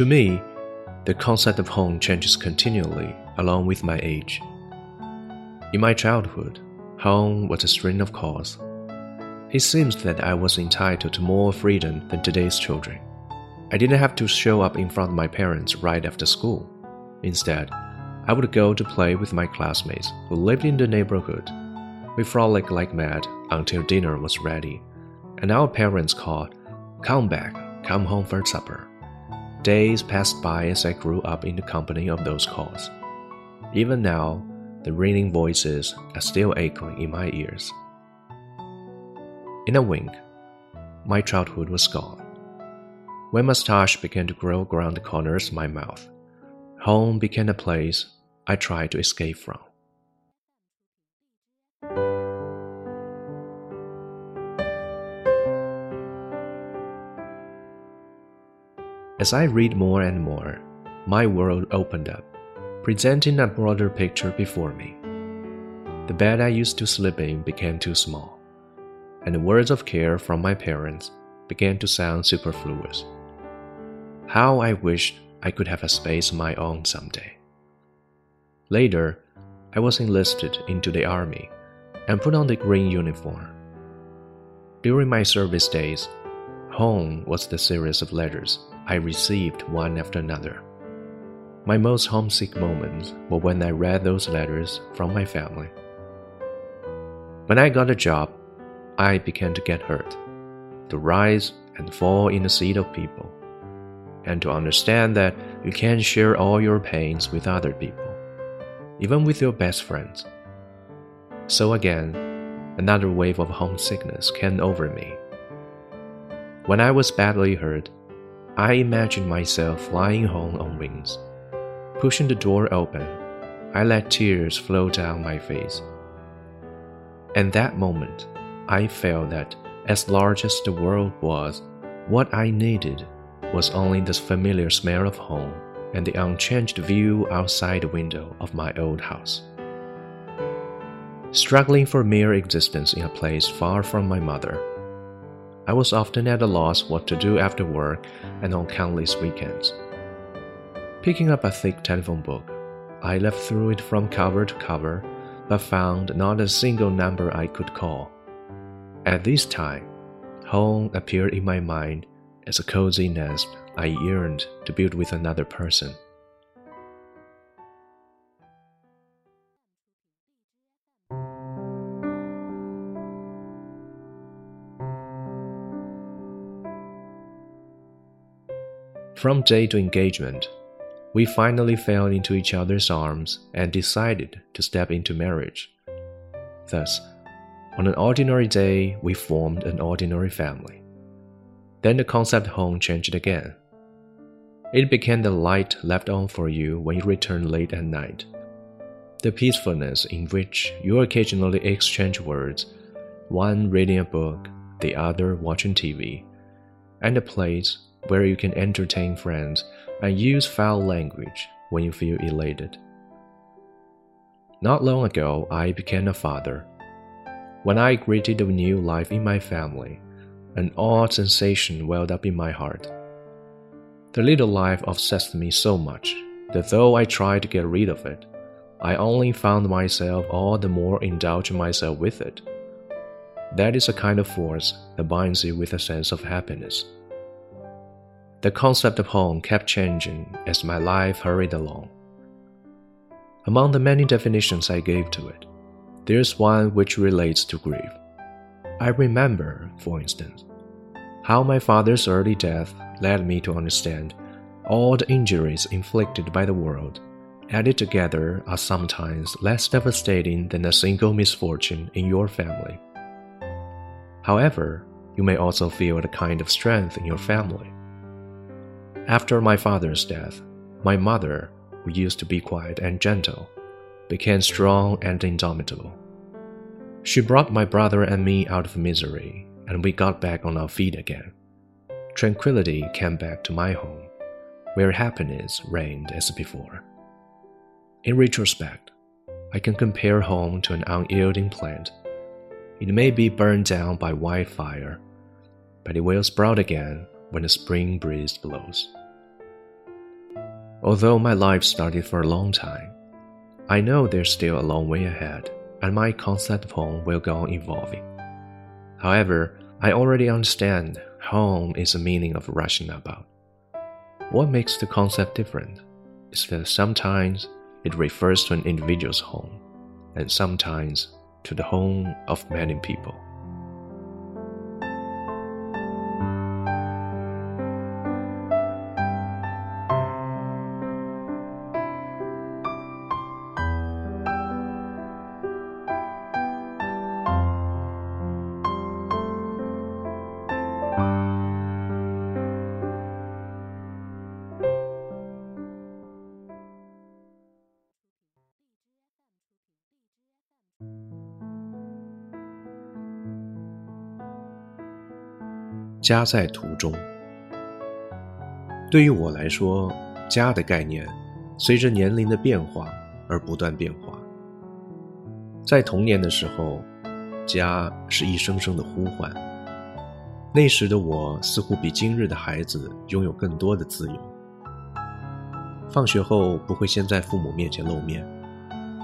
To me, the concept of home changes continually along with my age. In my childhood, home was a string of cars. It seems that I was entitled to more freedom than today's children. I didn't have to show up in front of my parents right after school. Instead, I would go to play with my classmates who lived in the neighborhood. We frolicked like mad until dinner was ready, and our parents called, Come back, come home for supper. Days passed by as I grew up in the company of those calls. Even now, the ringing voices are still echoing in my ears. In a wink, my childhood was gone. When mustache began to grow around the corners of my mouth, home became a place I tried to escape from. As I read more and more, my world opened up, presenting a broader picture before me. The bed I used to sleep in became too small, and the words of care from my parents began to sound superfluous. How I wished I could have a space of my own someday. Later, I was enlisted into the army and put on the green uniform. During my service days, home was the series of letters I received one after another. My most homesick moments were when I read those letters from my family. When I got a job, I began to get hurt, to rise and fall in the seat of people, and to understand that you can't share all your pains with other people, even with your best friends. So again, another wave of homesickness came over me. When I was badly hurt, I imagined myself flying home on wings. Pushing the door open, I let tears flow down my face. And that moment, I felt that, as large as the world was, what I needed was only the familiar smell of home and the unchanged view outside the window of my old house. Struggling for mere existence in a place far from my mother, I was often at a loss what to do after work and on countless weekends. Picking up a thick telephone book, I left through it from cover to cover, but found not a single number I could call. At this time, home appeared in my mind as a cozy nest I yearned to build with another person. From day to engagement, we finally fell into each other's arms and decided to step into marriage. Thus, on an ordinary day, we formed an ordinary family. Then the concept home changed again. It became the light left on for you when you return late at night, the peacefulness in which you occasionally exchange words, one reading a book, the other watching TV, and the place where you can entertain friends and use foul language when you feel elated. Not long ago, I became a father. When I greeted the new life in my family, an odd sensation welled up in my heart. The little life obsessed me so much that though I tried to get rid of it, I only found myself all the more indulging myself with it. That is a kind of force that binds you with a sense of happiness. The concept of home kept changing as my life hurried along. Among the many definitions I gave to it, there's one which relates to grief. I remember, for instance, how my father's early death led me to understand all the injuries inflicted by the world, added together, are sometimes less devastating than a single misfortune in your family. However, you may also feel a kind of strength in your family after my father's death, my mother, who used to be quiet and gentle, became strong and indomitable. She brought my brother and me out of misery, and we got back on our feet again. Tranquility came back to my home, where happiness reigned as before. In retrospect, I can compare home to an unyielding plant. It may be burned down by wildfire, but it will sprout again when the spring breeze blows. Although my life started for a long time, I know there's still a long way ahead, and my concept of home will go on evolving. However, I already understand home is a meaning of rushing about. What makes the concept different is that sometimes it refers to an individual's home, and sometimes to the home of many people. 家在途中。对于我来说，家的概念随着年龄的变化而不断变化。在童年的时候，家是一声声的呼唤。那时的我似乎比今日的孩子拥有更多的自由。放学后不会先在父母面前露面，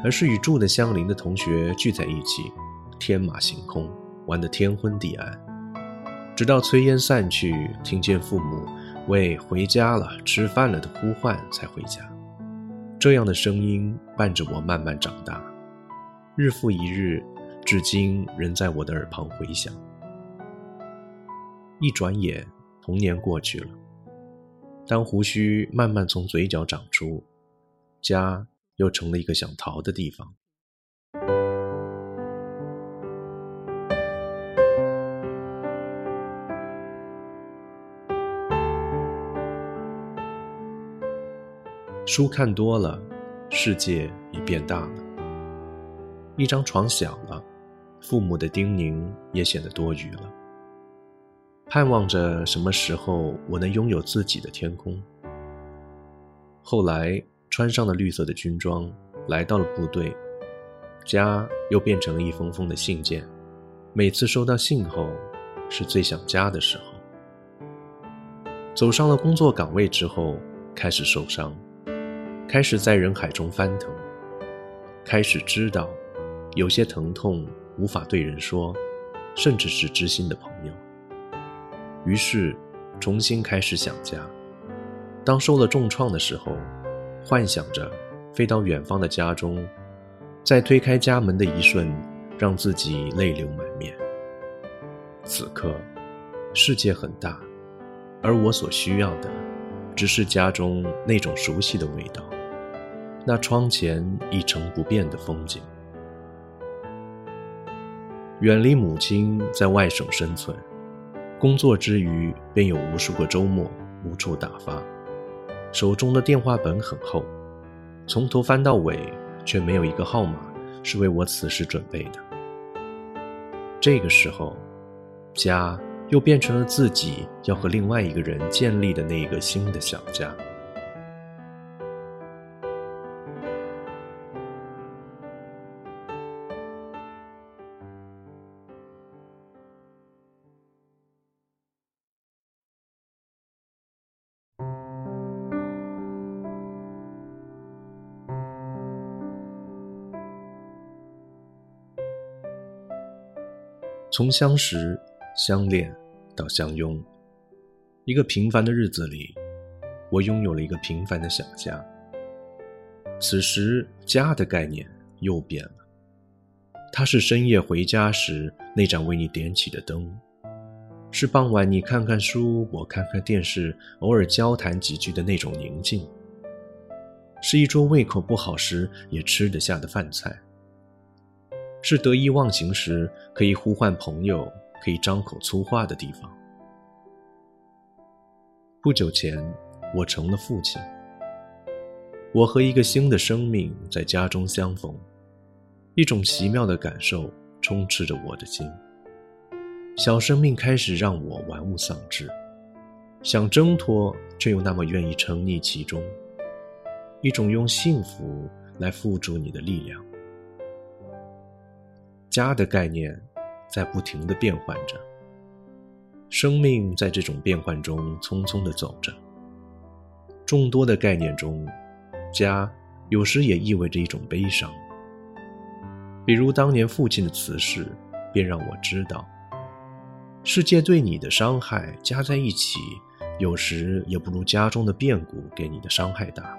而是与住的相邻的同学聚在一起，天马行空，玩得天昏地暗。直到炊烟散去，听见父母为“回家了，吃饭了”的呼唤，才回家。这样的声音伴着我慢慢长大，日复一日，至今仍在我的耳旁回响。一转眼，童年过去了。当胡须慢慢从嘴角长出，家又成了一个想逃的地方。书看多了，世界也变大了。一张床小了，父母的叮咛也显得多余了。盼望着什么时候我能拥有自己的天空。后来穿上了绿色的军装，来到了部队，家又变成了一封封的信件。每次收到信后，是最想家的时候。走上了工作岗位之后，开始受伤。开始在人海中翻腾，开始知道，有些疼痛无法对人说，甚至是知心的朋友。于是，重新开始想家。当受了重创的时候，幻想着飞到远方的家中，在推开家门的一瞬，让自己泪流满面。此刻，世界很大，而我所需要的，只是家中那种熟悉的味道。那窗前一成不变的风景，远离母亲，在外省生存，工作之余便有无数个周末无处打发，手中的电话本很厚，从头翻到尾，却没有一个号码是为我此时准备的。这个时候，家又变成了自己要和另外一个人建立的那一个新的小家。从相识、相恋到相拥，一个平凡的日子里，我拥有了一个平凡的小家。此时，家的概念又变了，它是深夜回家时那盏为你点起的灯，是傍晚你看看书，我看看电视，偶尔交谈几句的那种宁静，是一桌胃口不好时也吃得下的饭菜。是得意忘形时可以呼唤朋友、可以张口粗话的地方。不久前，我成了父亲。我和一个新的生命在家中相逢，一种奇妙的感受充斥着我的心。小生命开始让我玩物丧志，想挣脱，却又那么愿意沉溺其中。一种用幸福来付诸你的力量。家的概念在不停的变换着，生命在这种变换中匆匆的走着。众多的概念中，家有时也意味着一种悲伤。比如当年父亲的辞世，便让我知道，世界对你的伤害加在一起，有时也不如家中的变故给你的伤害大。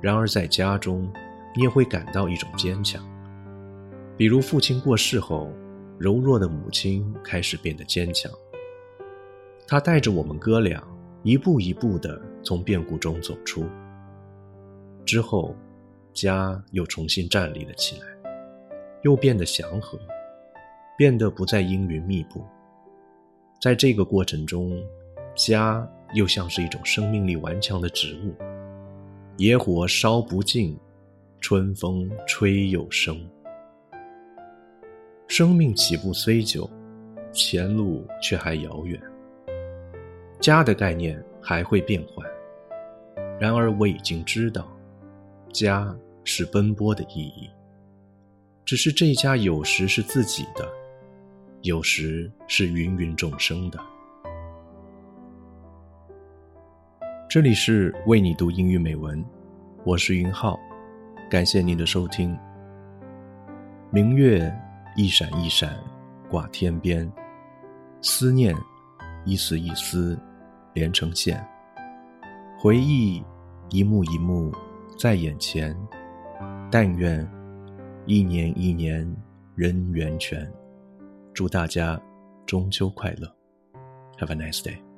然而在家中，你也会感到一种坚强。比如父亲过世后，柔弱的母亲开始变得坚强。她带着我们哥俩。一步一步地从变故中走出，之后，家又重新站立了起来，又变得祥和，变得不再阴云密布。在这个过程中，家又像是一种生命力顽强的植物，野火烧不尽，春风吹又生。生命起步虽久，前路却还遥远。家的概念还会变换，然而我已经知道，家是奔波的意义。只是这家有时是自己的，有时是芸芸众生的。这里是为你读英语美文，我是云浩，感谢您的收听。明月一闪一闪挂天边，思念一丝一丝。连成线，回忆一幕一幕在眼前。但愿一年一年人圆全。祝大家中秋快乐，Have a nice day。